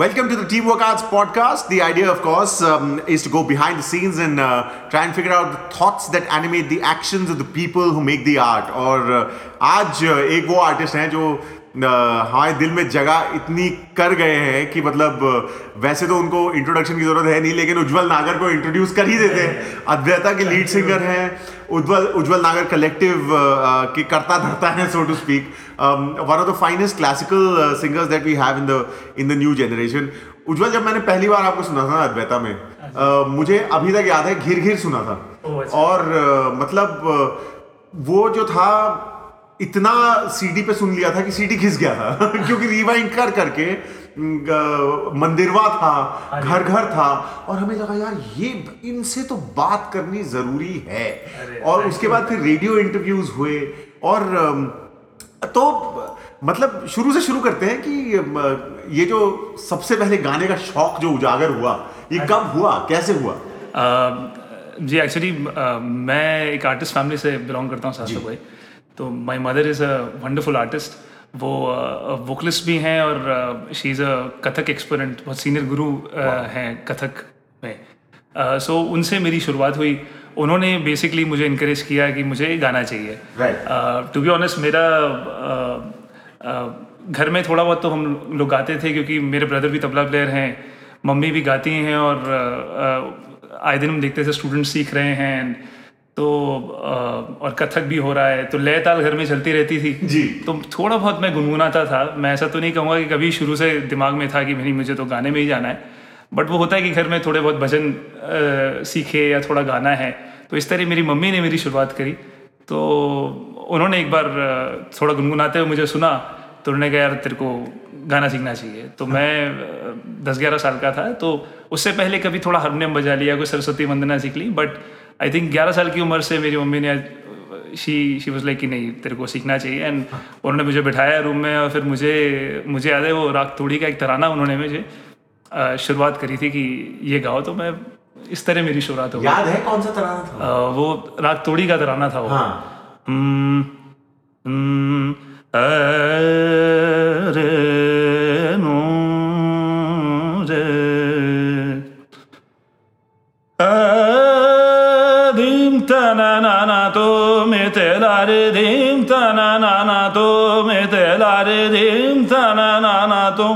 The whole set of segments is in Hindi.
Welcome to the Team Workouts podcast. The idea, of course, um, is to go behind the scenes and uh, try and figure out the thoughts that animate the actions of the people who make the art. और uh, आज uh, एक वो आर्टिस्ट हैं जो हमारे दिल में जगह इतनी कर गए हैं कि मतलब वैसे तो उनको इंट्रोडक्शन की ज़रूरत है नहीं लेकिन उज्जवल नागर को इंट्रोड्यूस कर ही देते हैं। अद्वैता के लीड सिंगर हैं उज्जवल उज्जवल नागर कलेक्टिव की करता धरता है so to speak one of the finest classical singers that we have in the in the new generation Ujjwal जब मैंने पहली बार आपको सुना था ना अद्वैता में uh, मुझे अभी तक याद है घिर घिर सुना था। अच्छा। और uh, मतलब uh, वो जो था इतना सीडी पे सुन लिया था कि सीडी घिस गया था। क्योंकि रिवाइंड कर करके मंदिरवा था घर घर था और हमें लगा यार ये इनसे तो बात करनी ज़रूरी है। और उसके बाद फिर रेडियो इंटरव्यूज़ हुए और तो मतलब शुरू से शुरू करते हैं कि ये जो सबसे पहले गाने का शौक जो उजागर हुआ ये कब हुआ? कैसे हुआ? जी एक्चुअली मैं एक आर्टिस्ट फैमिली से बिलोंग करता हूँ सासू भाई तो my mother is a wonderful artist वो वोकलिस्ट भी हैं और she is a Kathak exponent बहुत सीनियर गुरु हैं कथक में। सो uh, उनसे मेरी शुरुआत हुई। उन्होंने बेसिकली मुझे इनक्रेज किया कि मुझे गाना चाहिए। टू बी ऑनेस्ट मेरा uh, uh, घर में थोड़ा बहुत तो हम लोग गाते थे क्योंकि मेरे ब्रदर भी तबला प्लेयर हैं मम्मी भी गाती हैं और आए दिन हम देखते थे स्टूडेंट सीख रहे हैं तो और कथक भी हो रहा है तो लय ताल घर में चलती रहती थी। जी। तो थोड़ा बहुत मैं गुनगुनाता था। मैं ऐसा तो नहीं कहूँगा कि कभी शुरू से दिमाग में था कि नहीं मुझे तो गाने में ही जाना है बट वो होता है कि घर में थोड़े बहुत भजन सीखे या थोड़ा गाना है। तो इस तरह मेरी मम्मी ने मेरी शुरुआत करी। तो उन्होंने एक बार थोड़ा गुनगुनाते हुए मुझे सुना तो उन्होंने कहा यार तेरे को गाना सीखना चाहिए। तो हाँ। मैं दस ग्यारह साल का था। तो उससे पहले कभी थोड़ा हारमोनियम बजा लिया कोई सरस्वती वंदना सीख ली बट आई थिंक ग्यारह साल की उम्र से मेरी मम्मी ने शी शी वॉज़ लाइक कि नहीं तेरे को सीखना चाहिए। एंड उन्होंने मुझे बिठाया रूम में और फिर मुझे मुझे याद है वो राग तोड़ी का एक तराना उन्होंने मुझे शुरुआत करी थी कि ये गाओ तो मैं इस तरह मेरी शुरुआत हो याद है कौन सा तराना था? आ, वो राग तोड़ी का तराना था वो। हाँ। हम्म, हम्म, dim ta na na na to me te la re dim ta na na na to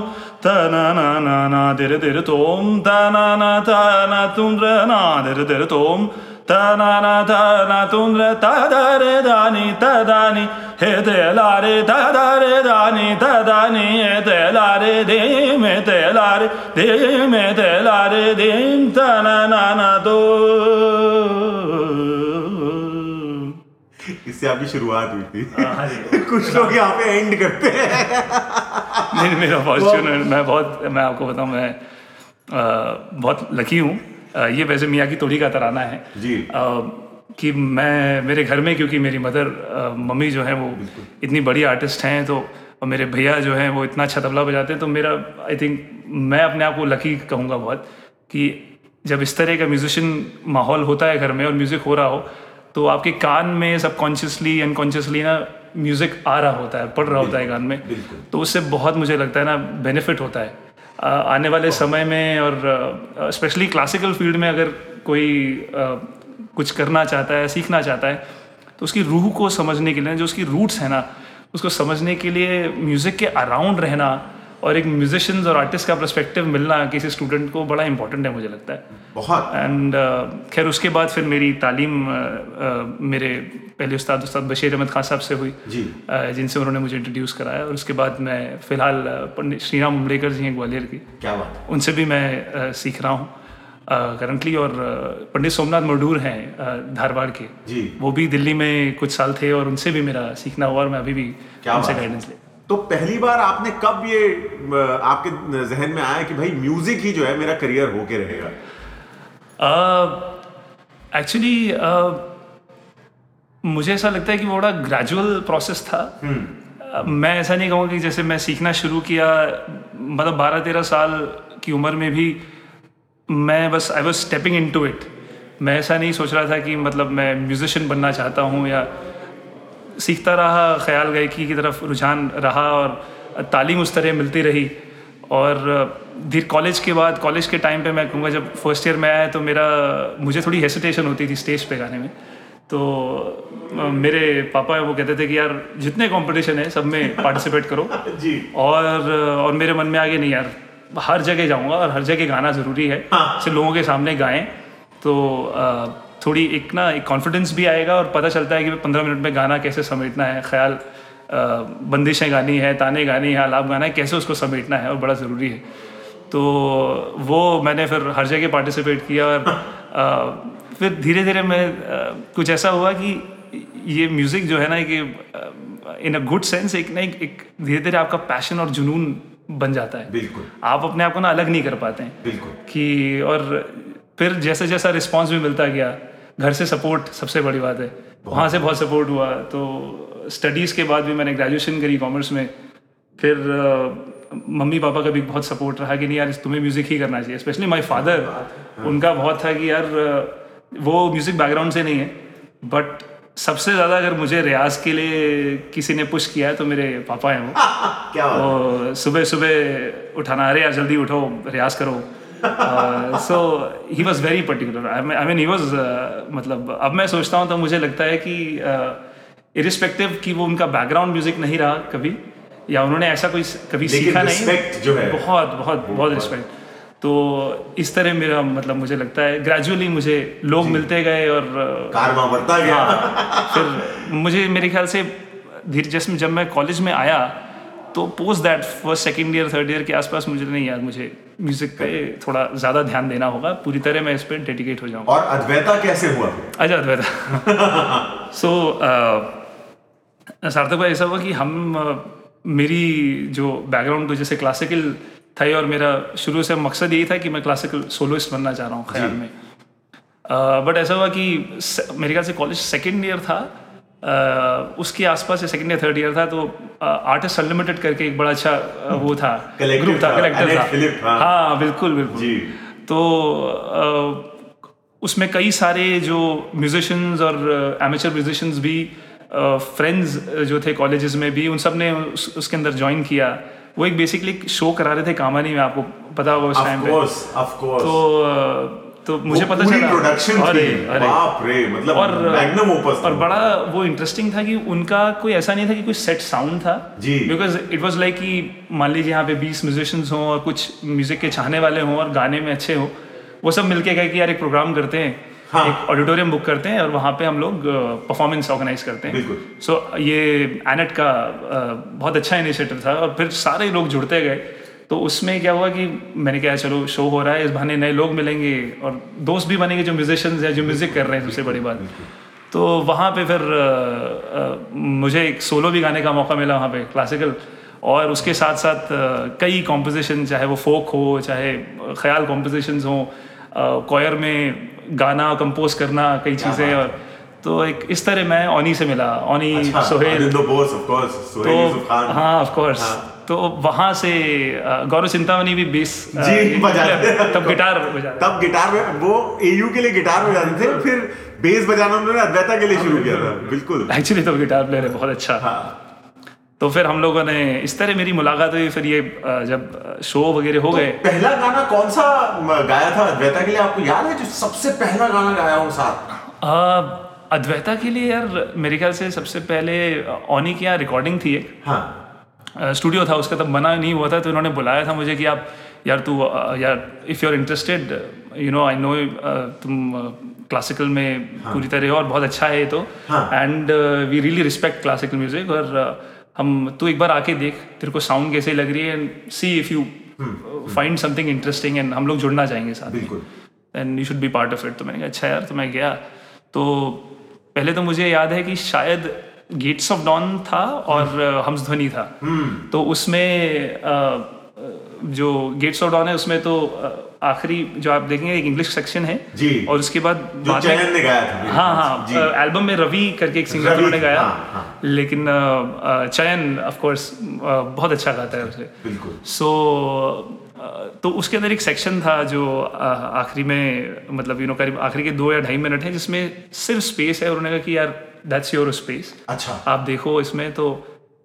ta na na na na dire dire tom ta na na ta na tum re na dire dire tom ta na na ta na tum re ta da re da ni ta da ni he te la re ta da re da ni ta da ni he te la re de me te la re de me te la re dim ta na na na इससे आपकी शुरुआत हुई थी। हाँ, हाँ कुछ लोग यहाँ पे एंड करते हैं। नहीं मेरा फॉर्चून मैं बहुत मैं आपको बताऊँ मैं बहुत लकी हूँ। ये वैसे मियाँ की तोड़ी का तराना है। जी। कि मैं मेरे घर में क्योंकि मेरी मदर मम्मी जो है वो इतनी बड़ी आर्टिस्ट हैं तो और मेरे भैया जो हैं वो इतना अच्छा तबला बजाते हैं तो मेरा आई थिंक मैं अपने आप को लकी कहूँगा बहुत कि जब इस तरह का म्यूजिशियन माहौल होता है घर में और म्यूज़िक हो रहा हो तो आपके कान में सबकॉन्शियसली अनकॉन्शियसली ना म्यूज़िक आ रहा होता है पढ़ रहा होता है कान में तो उससे बहुत मुझे लगता है ना बेनिफिट होता है। आ, आने वाले समय में और स्पेशली क्लासिकल फ़ील्ड में अगर कोई आ, कुछ करना चाहता है सीखना चाहता है तो उसकी रूह को समझने के लिए जो उसकी रूट्स है ना उसको समझने के लिए म्यूज़िक के अराउंड रहना और एक म्यूजिशियंस और आर्टिस्ट का परस्पेक्टिव मिलना किसी स्टूडेंट को बड़ा इंपॉर्टेंट है मुझे लगता है। बहुत। एंड uh, खैर उसके बाद फिर मेरी तालीम uh, uh, मेरे पहले उस्ताद उस्ताद बशीर अहमद खान साहब से हुई। जी। Uh, जिनसे उन्होंने मुझे इंट्रोड्यूस कराया और उसके बाद मैं फ़िलहाल uh, पंडित श्री राम उमड़ेकर जी हैं ग्वालियर की। क्या बात उनसे भी मैं uh, सीख रहा हूँ। करंटली और पंडित सोमनाथ मडूर हैं धारवाड़ के। जी। वो भी दिल्ली में कुछ साल थे और उनसे भी मेरा सीखना हुआ और मैं अभी भी उनसे गाइडेंस ले तो पहली बार आपने कब ये आपके जहन में आया कि भाई म्यूज़िक ही जो है मेरा करियर होके रहेगा? एक्चुअली uh, uh, मुझे ऐसा लगता है कि वो बड़ा ग्रेजुअल प्रोसेस था। uh, मैं ऐसा नहीं कहूँगा कि जैसे मैं सीखना शुरू किया मतलब बारह तेरह साल की उम्र में भी मैं बस I was stepping into it मैं ऐसा नहीं सोच रहा था कि मतलब मैं म्यूजिशियन बनना चाहता हूँ या सीखता रहा ख्याल गायकी की तरफ़ रुझान रहा और तालीम उस तरह मिलती रही। और धीर कॉलेज के बाद कॉलेज के टाइम पे मैं कहूँगा जब फ़र्स्ट ईयर में आया तो मेरा मुझे थोड़ी हेसिटेशन होती थी स्टेज पे गाने में। तो मेरे पापा वो कहते थे कि यार जितने कंपटीशन है सब में पार्टिसिपेट करो। जी। और और मेरे मन में आ गया नहीं यार हर जगह जाऊँगा और हर जगह गाना ज़रूरी है। हाँ। सिर्फ़ लोगों के सामने गाएँ। तो अ, थोड़ी एक ना एक कॉन्फिडेंस भी आएगा और पता चलता है कि पंद्रह मिनट में गाना कैसे समेटना है ख्याल बंदिशें गानी है ताने गानी है आलाप गाना है कैसे उसको समेटना है और बड़ा ज़रूरी है। तो वो मैंने फिर हर जगह पार्टिसिपेट किया और फिर धीरे धीरे मैं कुछ ऐसा हुआ कि ये म्यूज़िक जो है ना कि इन अ गुड सेंस एक ना एक, धीरे धीरे आपका पैशन और जुनून बन जाता है। बिल्कुल। आप अपने आप को ना अलग नहीं कर पाते हैं। बिल्कुल। कि और फिर जैसे जैसा रिस्पांस भी मिलता गया घर से सपोर्ट सबसे बड़ी बात है। वहाँ से बहुत सपोर्ट हुआ। तो स्टडीज़ के बाद भी मैंने ग्रेजुएशन करी कॉमर्स में। फिर मम्मी पापा का भी बहुत सपोर्ट रहा कि नहीं यार तुम्हें म्यूज़िक ही करना चाहिए। स्पेशली माय फादर उनका बहुत था कि यार वो म्यूज़िक बैकग्राउंड से नहीं है। बट सबसे ज़्यादा अगर मुझे रियाज के लिए किसी ने पुश किया है तो मेरे पापा हैं वो। क्या और सुबह सुबह उठाना अरे यार जल्दी उठो रियाज करो। So he was very particular I mean he was मतलब अब मैं सोचता हूँ तो मुझे लगता है कि इरिस्पेक्टिव uh, कि वो उनका बैकग्राउंड म्यूज़िक नहीं रहा कभी या उन्होंने ऐसा कोई कभी सीखा नहीं जो है, बहुत बहुत बहुत रिस्पेक्ट तो इस तरह मेरा मतलब मुझे लगता है ग्रेजुअली मुझे लोग मिलते गए और uh, कारवा बढ़ता गया। हाँ, फिर मुझे मेरे ख्याल से धीरे जैसे जब मैं कॉलेज में आया तो post that first second year third year के आसपास मुझे नहीं याद मुझे म्यूज़िक पे थोड़ा ज़्यादा ध्यान देना होगा। पूरी तरह मैं इस पर डेडिकेट हो जाऊँगा। और अद्वैता कैसे हुआ? अच्छा अद्वैता। सो सार्थक भाई ऐसा हुआ कि हम मेरी जो बैकग्राउंड तो जैसे क्लासिकल था और मेरा शुरू से मकसद यही था कि मैं क्लासिकल सोलोइस्ट बनना चाह रहा हूँ ख्याल में। बट ऐसा हुआ कि मेरे ख्याल से कॉलेज सेकेंड ईयर था। उसके आसपास से सेकेंड या थर्ड ईयर था तो आर्टिस्ट अनलिमिटेड करके एक बड़ा अच्छा वो था। ग्रुप था Annette था। हाँ। हाँ बिल्कुल बिल्कुल। जी। तो उसमें कई सारे जो म्यूजिशियंस और एमेचर म्यूजिशियंस भी फ्रेंड्स जो थे कॉलेजेस में भी उन सबने उस, उसके अंदर ज्वाइन किया। वो एक बेसिकली शो करा रहे थे कामानी में आपको पता होगा उस टाइम पे। तो तो मुझे पता चला। प्रोडक्शन अरे अरे। बाप रे मतलब और मैग्नम ओपस और बड़ा वो इंटरेस्टिंग था कि उनका कोई ऐसा नहीं था कि कोई सेट साउंड था। जी। बिकॉज़ इट वाज लाइक कि मान लीजिए यहाँ पे 20 म्यूजिशियंस हों और कुछ म्यूज़िक के चाहने वाले हों और गाने में अच्छे हों वो सब मिलके गए कि यार एक प्रोग्राम करते हैं। हाँ। एक ऑडिटोरियम बुक करते हैं और वहाँ पे हम लोग परफॉर्मेंस ऑर्गेनाइज करते हैं। सो ये एनेट का बहुत अच्छा इनिशिएटिव था और फिर सारे लोग जुड़ते गए। तो उसमें क्या हुआ कि मैंने कहा चलो शो हो रहा है इस बहाने नए लोग मिलेंगे और दोस्त भी बनेंगे जो म्यूजिशियंस हैं जो म्यूज़िक कर रहे हैं सबसे बड़ी बात। तो वहाँ पे फिर अ, अ, मुझे एक सोलो भी गाने का मौका मिला वहाँ पे क्लासिकल और उसके साथ साथ कई कॉम्पोजिशन चाहे वो फोक हो चाहे ख्याल कॉम्पोजिशंस हों कॉयर में गाना कंपोज करना कई चीज़ें और तो एक इस तरह मैं ओनी से मिला ओनी अच्छा सोहेल। बोस ऑफ़ कोर्स तो सोहेल हाँ ऑफ़ कोर्स तो वहाँ से गौरव चिंतामणि भी बेस जी, बजाते हैं। तब गिटार बजा तब गिटार में वो एयू के लिए गिटार बजाते थे फिर बेस बजाना उन्होंने अद्वैता के लिए शुरू किया था। बिल्कुल। एक्चुअली तो गिटार प्लेयर है बहुत अच्छा। हाँ। तो फिर हम लोगों ने इस तरह मेरी मुलाकात हुई फिर ये जब शो वगैरह हो तो गए। पहला गाना कौन सा गाया था अद्वैता के लिए? आपको याद है जो सबसे पहला गाना गाया हो साथ? अद्वैता के लिए यार मेरे ख्याल से सबसे पहले ओनी की यहाँ रिकॉर्डिंग थी एक। हाँ। स्टूडियो था उसका तब बना नहीं हुआ था तो इन्होंने बुलाया था मुझे कि आप यार तू यार if you are interested you know I know तुम क्लासिकल में हाँ. पूरी तरह हो और बहुत अच्छा है ये तो। हाँ। And we really respect classical music और अ, हम तू एक बार आके देख तेरे को साउंड कैसे लग रही है and see if you find something interesting and हम लोग जुड़ना चाहेंगे साथ and you should be part of it तो मैंने कहा अच्छा यार तो मैं गया। तो पहले तो मुझे याद है कि शायद गेट्स ऑफ़ डॉन था और हम्स ध्वनि था। तो उसमें जो गेट्स ऑफ़ डॉन है उसमें तो आखिरी जो आप देखेंगे एक इंग्लिश सेक्शन है। जी। और उसके बाद जो बाद में ने गाया था हाँ हाँ एल्बम में रवि करके एक सिंगर उन्होंने गाया। हाँ, हाँ। लेकिन चयन ऑफ़ कोर्स बहुत अच्छा गाता है उसे। बिल्कुल। सो तो उसके अंदर एक सेक्शन था जो आखिरी में मतलब यू नो करीब आखिरी के दो या ढाई मिनट है जिसमें सिर्फ़ स्पेस है और उन्होंने कहा कि यार दैट्स योर स्पेस अच्छा। आप देखो इसमें तो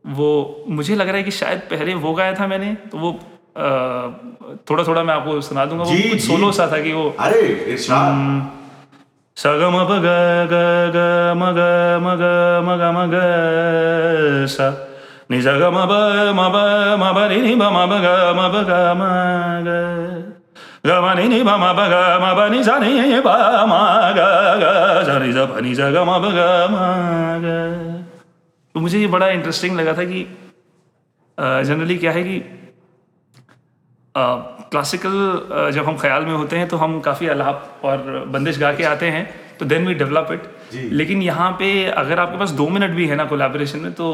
वो मुझे लग रहा है कि शायद पहले वो गाया था मैंने तो वो थोड़ा थोड़ा मैं आपको सुना दूँगा वो कुछ सोलो सा था कि वो अरे इरशाद। स ग म प ग ग ग म ग म ग म ग म ग स। तो मुझे ये बड़ा इंटरेस्टिंग लगा था कि जनरली क्या है कि क्लासिकल जब हम ख्याल में होते हैं तो हम काफ़ी अलाप और बंदिश गा के आते हैं तो देन वी डेवलप इट लेकिन यहाँ पे अगर आपके पास दो मिनट भी है ना कोलैबोरेशन में तो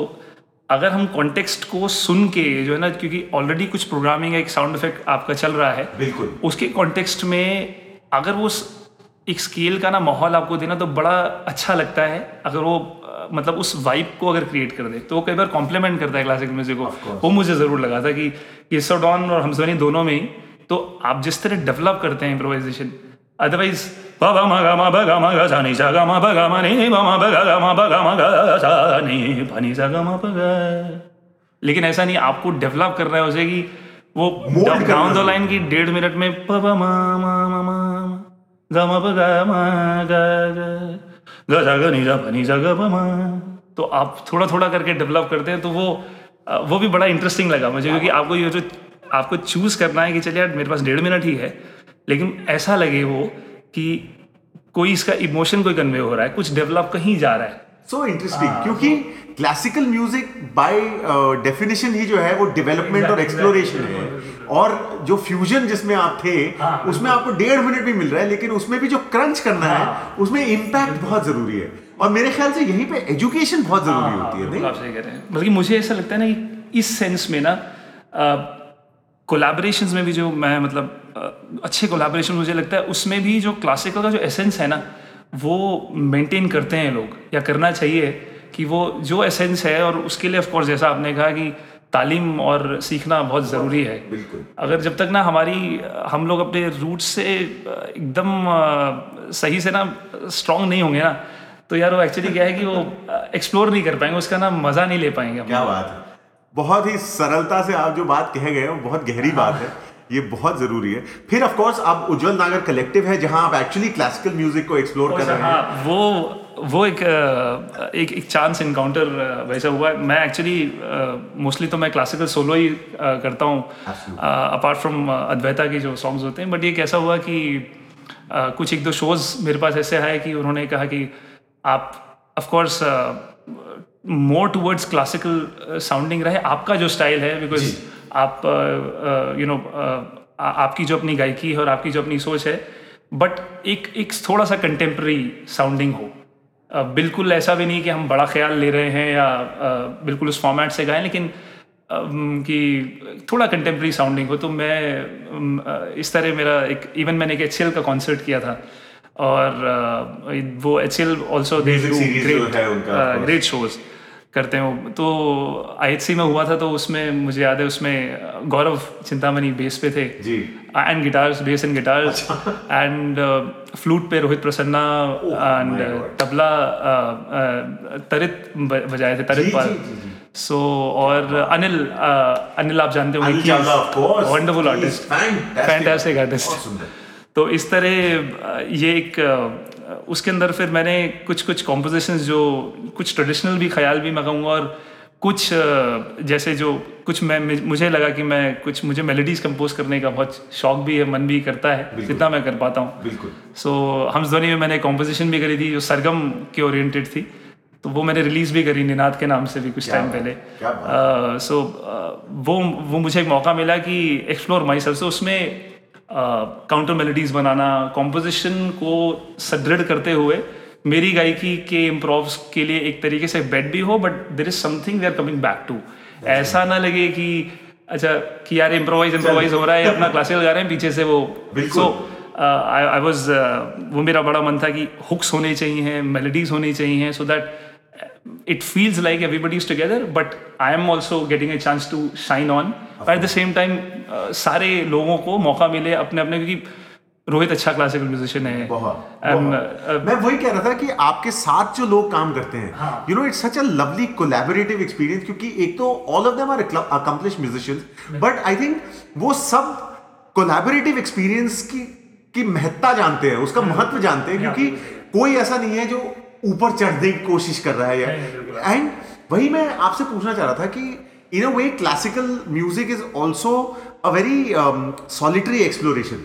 अगर हम कॉन्टेक्स्ट को सुन के जो है ना क्योंकि ऑलरेडी कुछ प्रोग्रामिंग एक साउंड इफ़ेक्ट आपका चल रहा है बिल्कुल। उसके कॉन्टेक्स्ट में अगर वो एक स्केल का ना माहौल आपको देना तो बड़ा अच्छा लगता है अगर वो मतलब उस वाइब को अगर क्रिएट कर दे तो वो कई बार कॉम्प्लीमेंट करता है क्लासिकल म्यूज़िक को। वो मुझे ज़रूर लगा था कि ये डॉन और हमसनी दोनों में ही तो आप जिस तरह डेवलप करते हैं इम्प्रोवाइजेशन अदरवाइज़ ब म ग म ब ग म ग सा नि सा ग म ब ग म नि नि प म ब ग ग म ब ग म ग सा नि प नि सा ग म प ग लेकिन ऐसा नहीं आपको डेवलप करना है उसे कि वो डाउन द लाइन की डेढ़ मिनट में प म म म म ग म प ग म ग ग ग सा ग नि सा प नि सा ग प म तो आप थोड़ा थोड़ा करके डेवलप करते हैं। तो वो वो भी बड़ा इंटरेस्टिंग लगा मुझे क्योंकि आपको ये जो आपको चूज़ करना है कि चलिए यार मेरे पास डेढ़ मिनट ही है लेकिन ऐसा लगे वो कि कोई इसका इमोशन कोई कन्वे हो रहा है कुछ डेवलप कहीं जा रहा है। सो so इंटरेस्टिंग क्योंकि क्लासिकल म्यूज़िक बाय डेफिनेशन ही जो है वो डेवलपमेंट और एक्सप्लोरेशन है। और जो फ्यूजन जिसमें आप थे उसमें आपको डेढ़ मिनट भी मिल रहा है लेकिन उसमें भी जो क्रंच करना है उसमें इम्पैक्ट बहुत ज़रूरी है। और मेरे ख्याल से यहीं पे एजुकेशन बहुत ज़रूरी होती है नहीं? आप सही कह रहे हैं। बल्कि मुझे ऐसा लगता है ना कि इस सेंस में ना कोलैबोरेशंस में भी जो मैं मतलब अच्छे कोलैबोरेशन मुझे लगता है उसमें भी जो क्लासिकल का जो एसेंस है ना वो मेंटेन करते हैं लोग या करना चाहिए कि वो जो एसेंस है और उसके लिए ऑफकोर्स जैसा आपने कहा कि तालीम और सीखना बहुत ज़रूरी है। बिल्कुल। अगर जब तक ना हमारी हम लोग अपने रूट से एकदम सही से ना स्ट्रांग नहीं होंगे ना तो यार वो एक्चुअली क्या है कि वो एक्सप्लोर नहीं कर पाएँगे उसका ना मज़ा नहीं ले पाएँगे क्या बात है। बहुत ही सरलता से आप जो बात कह गए हो बहुत गहरी बात है। ये बहुत ज़रूरी है। फिर ऑफ़ कोर्स अब उज्जवल नागर कलेक्टिव है जहाँ आप एक्चुअली क्लासिकल म्यूज़िक को एक्सप्लोर कर रहे हैं। हाँ वो वो एक एक एक चांस इनकाउंटर वैसा हुआ है। मैं एक्चुअली मोस्टली तो मैं क्लासिकल सोलो ही करता हूँ। अपार्ट फ्रॉम अद्वैता के जो सॉन्ग्स होते हैं। बट ये कैसा हुआ कि अ, कुछ एक दो शोज़ मेरे पास ऐसे आए कि उन्होंने कहा कि आप of course more towards classical sounding रहे। आपका जो स्टाइल है बिकॉज़ आप यू नो आपकी जो अपनी गायकी है और आपकी जो अपनी सोच है बट एक एक थोड़ा सा कंटेम्प्रेरी साउंडिंग हो बिल्कुल ऐसा भी नहीं कि हम बड़ा ख्याल ले रहे हैं या बिल्कुल उस फॉर्मेट से गाएँ लेकिन कि थोड़ा कंटेम्प्रेरी साउंडिंग हो तो मैं इस तरह मेरा एक इवन मैंने एक एच का कॉन्सर्ट किया था और वो H L also course. Great shows करते हैं। तो आई में हुआ था तो उसमें मुझे याद है उसमें गौरव चिंतामणि बेस पे थे। जी। And guitars bass and guitars and flute पे रोहित प्रसन्ना एंड तबला तरित बजाए थे तरित पाल। जी। सो और अनिल अनिल आप जानते होंगे course wonderful artist fantastic artist तो इस तरह ये एक उसके अंदर फिर मैंने कुछ कुछ कॉम्पोजिशंस जो कुछ ट्रेडिशनल भी ख्याल भी मैं कहूँगा और कुछ जैसे जो कुछ मैं मुझे लगा कि मैं कुछ मुझे मेलोडीज कंपोज करने का बहुत शौक भी है मन भी करता है जितना मैं कर पाता हूँ। बिल्कुल। सो हम ध्वनि में मैंने कॉम्पोजिशन भी करी थी जो सरगम के ओरिएंटेड थी तो वो मैंने रिलीज़ भी करी निनाद के नाम से भी कुछ टाइम पहले। क्या बात। सो वो वो मुझे एक मौका मिला कि एक्सप्लोर माई सेल्फ से उसमें काउंटर मेलोडीज बनाना कॉम्पोजिशन को सुदृढ़ करते हुए मेरी गायकी के इम्प्रोव्स के लिए एक तरीके से बेड भी हो but there is something we are coming back to ऐसा ना लगे कि अच्छा कि यार इम्प्रोवाइज इम्प्रोवाइज हो रहा है अपना क्लासिकल गा रहे हैं पीछे से वो। So, आई वॉज़ वो मेरा बड़ा मन था कि हुक्स होने चाहिए मेलोडीज होनी चाहिए so that feels like everybody is together but I am also getting a chance to shine on at the same time सारे लोगों को मौका मिले अपने अपने क्योंकि रोहित अच्छा क्लासिकल म्यूजिशियन है। बहुत, बहुत। uh, मैं वही कह रहा था कि आपके साथ जो लोग काम करते हैं हाँ। You know it's such a lovely collaborative experience क्योंकि एक तो all of them are accomplish musicians but I think वो सब कोलैबोरेटिव एक्सपीरियंस की की महत्ता जानते हैं उसका महत्व जानते हैं क्योंकि कोई ऐसा नहीं है जो ऊपर चढ़ने की कोशिश कर रहा है या एंड वही मैं आपसे पूछना चाह रहा था कि in a way classical music is also a very solitary exploration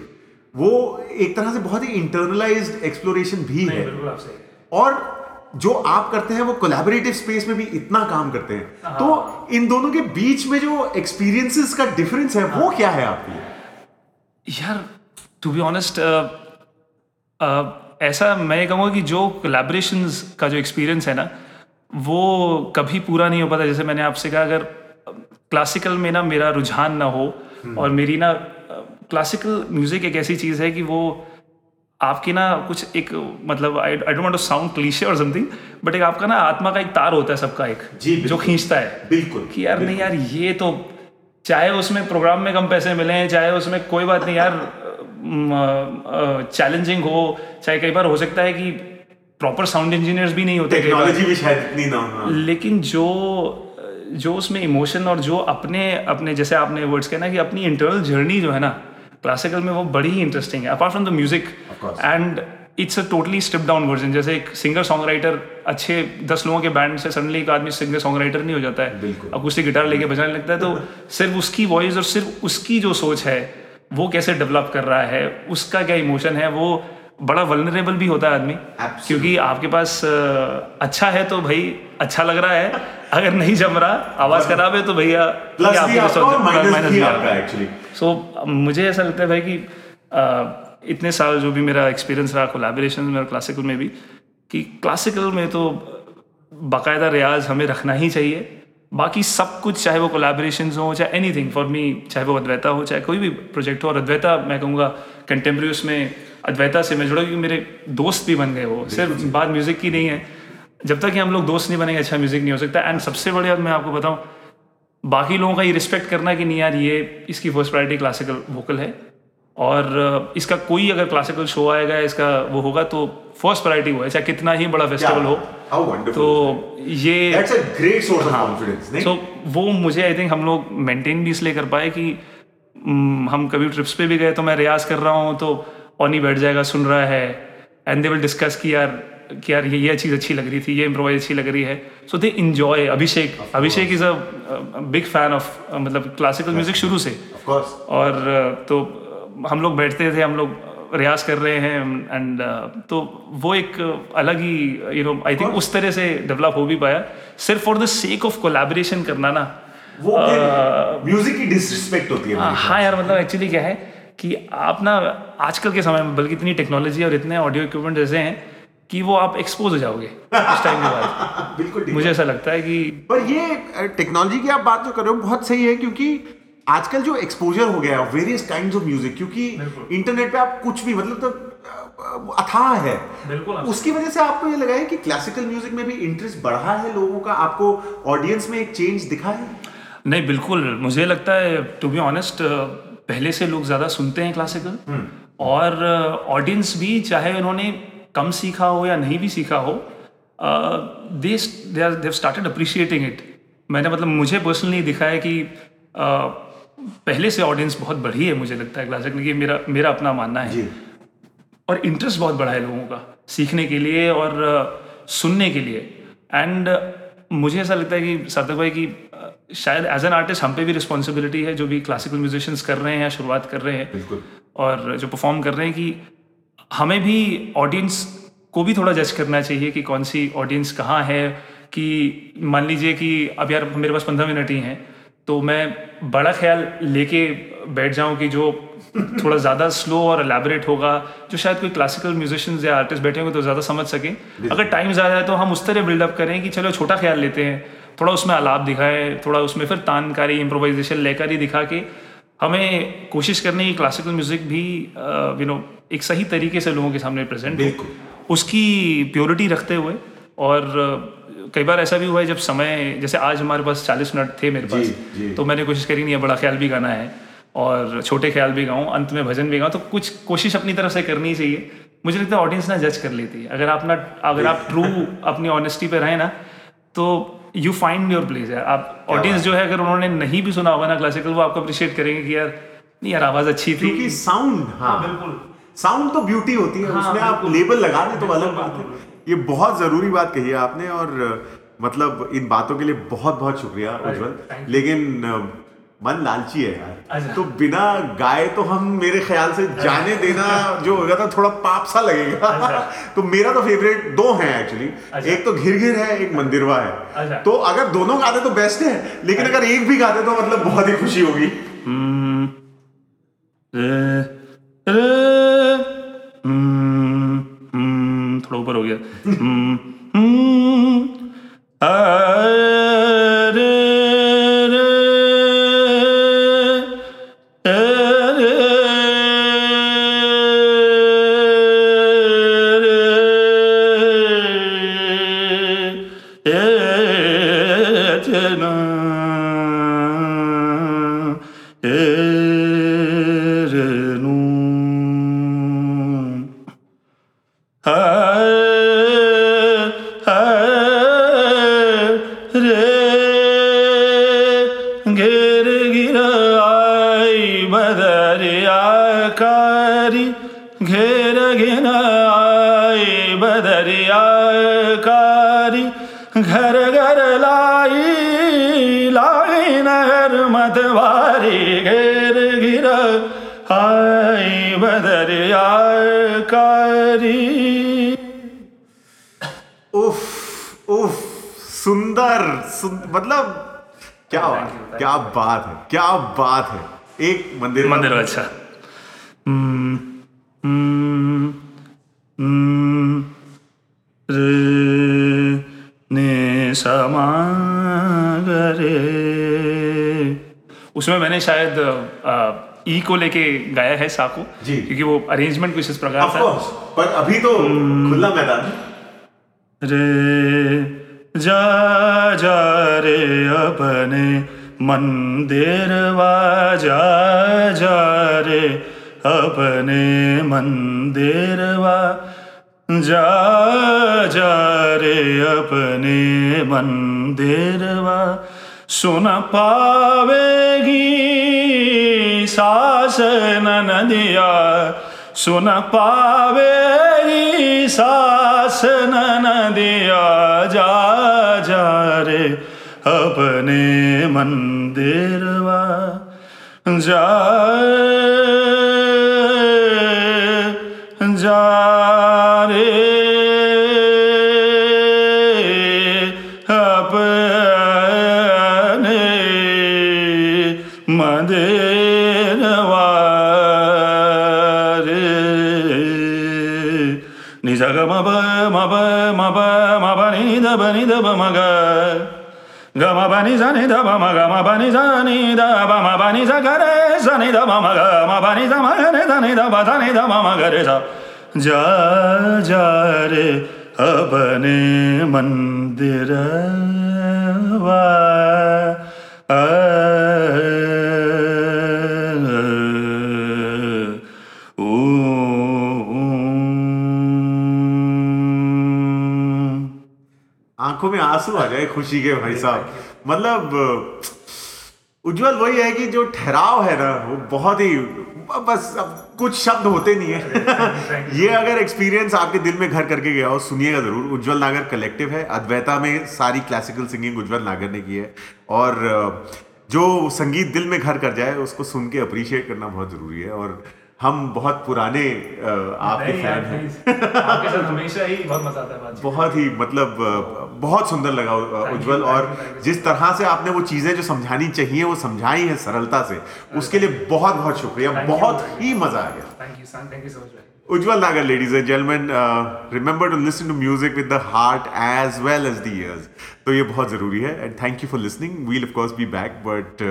वो एक तरह से बहुत ही इंटरनलाइज्ड एक्सप्लोरेशन भी है। और जो आप करते हैं वो कोलैबोरेटिव स्पेस में भी इतना काम करते हैं। तो इन दोनों के बीच में जो एक्सपीरियंसेस का डिफरेंस है वो क्या है आपकी? यार टू बी ऑनेस्ट ऐसा मैं ये कहूँगा कि जो कोलैबोरेशंस का जो एक्सपीरियंस है ना वो कभी पूरा नहीं हो पाता। जैसे मैंने आपसे कहा अगर क्लासिकल में ना मेरा रुझान ना हो और मेरी ना क्लासिकल म्यूज़िक एक ऐसी चीज़ है कि वो आपकी ना कुछ एक मतलब I don't want to sound cliche और समथिंग बट एक आपका ना आत्मा का एक तार होता है सबका एक जी, जो खींचता है। बिल्कुल कि यार नहीं यार ये तो चाहे उसमें प्रोग्राम में कम पैसे मिले हैं चाहे उसमें कोई बात नहीं यार चैलेंजिंग हो चाहे कई बार हो सकता है कि प्रॉपर साउंड इंजीनियर्स भी नहीं होते टेक्नोलॉजी भी शायद इतनी ना हाँ। लेकिन जो जो उसमें इमोशन और जो अपने अपने जैसे आपने वर्ड्स कहना कि अपनी इंटरनल जर्नी जो है ना क्लासिकल में वो बड़ी ही इंटरेस्टिंग है apart from the music and it's a totally stripped down version जैसे एक सिंगर सॉन्ग राइटर अच्छे दस लोगों के बैंड से सडनली एक आदमी सिंगर सॉन्ग राइटर नहीं हो जाता है। अब उससे गिटार लेके बजाने लगता है तो सिर्फ़ उसकी वॉइस और सिर्फ़ उसकी जो सोच है वो कैसे डेवलप कर रहा है उसका क्या इमोशन है वो बड़ा वलनरेबल भी होता है आदमी। क्योंकि आपके पास अच्छा है तो भाई अच्छा लग रहा है अगर नहीं जम रहा आवाज़ खराब है तो भैया सो मुझे ऐसा लगता है भाई कि इतने साल जो भी मेरा एक्सपीरियंस रहा कोलैबोरेशन में और क्लासिकल में भी कि क्लासिकल में तो बाकायदा रियाज हमें रखना ही चाहिए। बाकी सब कुछ चाहे वो कोलैबोरेशन हो चाहे एनी थिंग फॉर मी चाहे वो अद्वैता हो चाहे कोई भी प्रोजेक्ट हो। और अद्वैता मैं कहूँगा कंटेम्प्रेरी उसमें अद्वैता से मैं जुड़ा क्योंकि मेरे दोस्त भी बन गए वो। सिर्फ़ बात म्यूज़िक की नहीं है। जब तक कि हम लोग दोस्त नहीं बनेंगे अच्छा म्यूज़िक नहीं हो सकता। एंड सबसे बड़ी बात मैं आपको बताऊँ बाकी लोगों का ये रिस्पेक्ट करना कि नहीं यार ये इसकी फ़र्स्ट प्रायोरिटी क्लासिकल वोकल है। और इसका कोई अगर क्लासिकल शो आएगा इसका वो होगा तो फ़र्स्ट प्रायोरिटी वो है चाहे कितना ही बड़ा फेस्टिवल हो। हाउ वंडरफुल तो ये that's a great source of confidence नहीं? सो वो मुझे आई थिंक हम लोग मेंटेन भी इसलिए कर पाए कि हम्म, हम कभी ट्रिप्स पे भी गए तो मैं रियाज कर रहा हूँ तो ऑनी बैठ जाएगा सुन रहा है एंड दे विल डिस्कस कि यार कि यार ये ये चीज़ अच्छी लग रही थी ये इम्प्रोवाइज अच्छी लग रही है। So they enjoy Abhishek Abhishek is a big fan of मतलब क्लासिकल म्यूज़िक शुरू से। और तो हम लोग बैठते थे हम लोग रियाज कर रहे हैं एंड तो वो एक अलग ही यू नो आई थिंक उस तरह से डेवलप हो भी पाया। सिर्फ़ for the sake of collaboration करना ना वो म्यूज़िक की डिसरिस्पेक्ट होती है हाँ, हाँ यार मतलब एक्चुअली क्या है कि आप ना आजकल के समय में बल्कि इतनी टेक्नोलॉजी और इतने ऑडियो इक्विपमेंट ऐसे हैं कि वो आप एक्सपोज हो जाओगे उस टाइम के बाद। बिल्कुल मुझे ऐसा लगता है कि पर ये टेक्नोलॉजी की आप बात जो कर रहे हो बहुत सही है क्योंकि आजकल जो एक्सपोजर हो गया है वेरियस काइंड्स ऑफ़ म्यूज़िक क्योंकि इंटरनेट पे आप कुछ भी मतलब तो अथाह है। बिल्कुल उसकी वजह से आपको ये लगा है कि क्लासिकल म्यूज़िक में भी इंटरेस्ट बढ़ा है लोगों का? आपको ऑडियंस में एक चेंज दिखा है? नहीं बिल्कुल। मुझे लगता है टू बी ऑनेस्ट पहले से लोग ज़्यादा सुनते हैं क्लासिकल और ऑडियंस भी चाहे उन्होंने कम सीखा हो या नहीं भी सीखा हो they they started appreciating it मैंने मतलब मुझे पर्सनली दिखा है कि uh, पहले से ऑडियंस बहुत बढ़ी है मुझे लगता है क्लासिकल की मेरा मेरा अपना मानना है। जी। और इंटरेस्ट बहुत बढ़ा है लोगों का सीखने के लिए और सुनने के लिए। एंड मुझे ऐसा लगता है कि सार्थक भाई की शायद एज एन आर्टिस्ट हम पे भी रिस्पॉन्सिबिलिटी है जो भी क्लासिकल म्यूजिशियंस कर रहे हैं या शुरुआत कर रहे हैं। और जो परफॉर्म कर रहे हैं कि हमें भी ऑडियंस को भी थोड़ा जज करना चाहिए कि कौन सी ऑडियंस कहाँ है कि मान लीजिए कि अब यार मेरे पास पंद्रह मिनट ही हैं तो मैं बड़ा ख्याल लेके बैठ जाऊँ कि जो थोड़ा ज़्यादा स्लो और एलैबोरेट होगा जो शायद कोई क्लासिकल म्यूजिशियंस या आर्टिस्ट बैठे होंगे तो ज़्यादा समझ सकें। अगर टाइम ज़्यादा है तो हम उस तरह बिल्डअप करें कि चलो छोटा ख्याल लेते हैं थोड़ा उसमें आलाप दिखाएँ थोड़ा उसमें फिर तानकारी इम्प्रोवाइजेशन लेकर ही दिखा के हमें कोशिश करनी है कि क्लासिकल म्यूज़िक भी यू नो एक सही तरीके से लोगों के सामने प्रेजेंट। उसकी प्योरिटी रखते हुए और कई बार ऐसा भी हुआ है जब समय जैसे आज हमारे पास 40 मिनट थे मेरे पास जी। तो मैंने कोशिश करी नहीं है बड़ा ख्याल भी गाना है और छोटे ख्याल भी गाऊँ अंत में भजन भी गाऊँ। तो कुछ कोशिश अपनी तरफ़ से करनी चाहिए। मुझे लगता है ऑडियंस ना जज कर लेती है। अगर आप ना अगर आप ट्रू अपनी ऑनेस्टी पे रहें ना तो यू फाइंड योर प्लेस है। आप ऑडियंस जो है अगर उन्होंने नहीं भी सुना होगा ना क्लासिकल वो आपको अप्रिशिएट करेंगे कि यार नहीं यार आवाज़ अच्छी थी। क्योंकि साउंड हाँ। बिल्कुल। साउंड तो ब्यूटी होती है हाँ, उसमें आप लेबल लगा दें तो अलग बात है। ये बहुत ज़रूरी बात कही है आपने और मतलब इन बातों के लिए बहुत बहुत शुक्रिया उज्जवल। लेकिन मन लालची है यार। अच्छा। तो बिना गाए तो हम मेरे ख्याल से जाने देना जो होगा ना थोड़ा पाप सा लगेगा। तो मेरा तो फेवरेट दो हैं एक्चुअली अच्छा। एक तो घिर घिर है एक मंदिरवा है। अच्छा। तो अगर दोनों गाते तो बेस्ट है लेकिन अगर एक भी गाते तो मतलब बहुत ही खुशी होगी। हम्म, थोड़ा ऊपर हो गया हम्म, सुंदर सुन, मतलब क्या बात क्या बात है क्या बात है। एक मंदिर मंदिर अच्छा। हम्म, हम्म, हम्म, रे ने समा रे उसमें मैंने शायद आ, ई को लेके गाया है सा को जी। क्योंकि वो अरेंजमेंट कुछ इस प्रकार था। पर अभी तो खुला मैदान। रे जा जा रे अपने मंदिर वा, जा जा रे अपने मंदिर वा, जा जा रे अपने मंदिर वा। सुन पावेगी सास नदिया सुन पावे सास नदिया जा जा रे अपने मंदिर जा। ब नि द ब नि द ब म ग ग म ब नि ज नि द ब म ग म ब नि ज नि द ब म ब नि ज ग रे ज नि द ब म ग म ब नि ज म ग रे द नि द ब ध नि द ब म ग रे ज जा जा रे अपने मंदिर वा आ, आँखों में आँसू आ जाए खुशी के भाई साहब। मतलब उज्जवल वही है कि जो ठहराव है ना वो बहुत ही बस अब कुछ शब्द होते नहीं है। ये अगर एक्सपीरियंस आपके दिल में घर करके गया हो सुनिएगा ज़रूर। उज्जवल नागर कलेक्टिव है। अद्वैता में सारी क्लासिकल सिंगिंग उज्जवल नागर ने की है। और जो संगीत दिल में घर कर जाए उसको सुन के अप्रिशिएट करना बहुत ज़रूरी है। और हम बहुत पुराने आपके फ़ैन हैं। आपके साथ हमेशा ही बहुत मज़ा आता है बहुत ही मतलब बहुत सुंदर लगा उज्जवल और जिस तरह से आपने वो चीज़ें जो समझानी चाहिए वो समझाई है सरलता से उसके लिए बहुत बहुत शुक्रिया बहुत ही मज़ा आ गया। Ujjwal Nagar ladies and gentlemen remember to listen to music with the heart as well as the ears तो ये बहुत ज़रूरी है and thank you for listening we'll of course be back but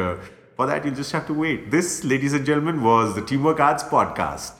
for that you'll just have to wait. This, ladies and gentlemen, was the Teamwork Arts podcast.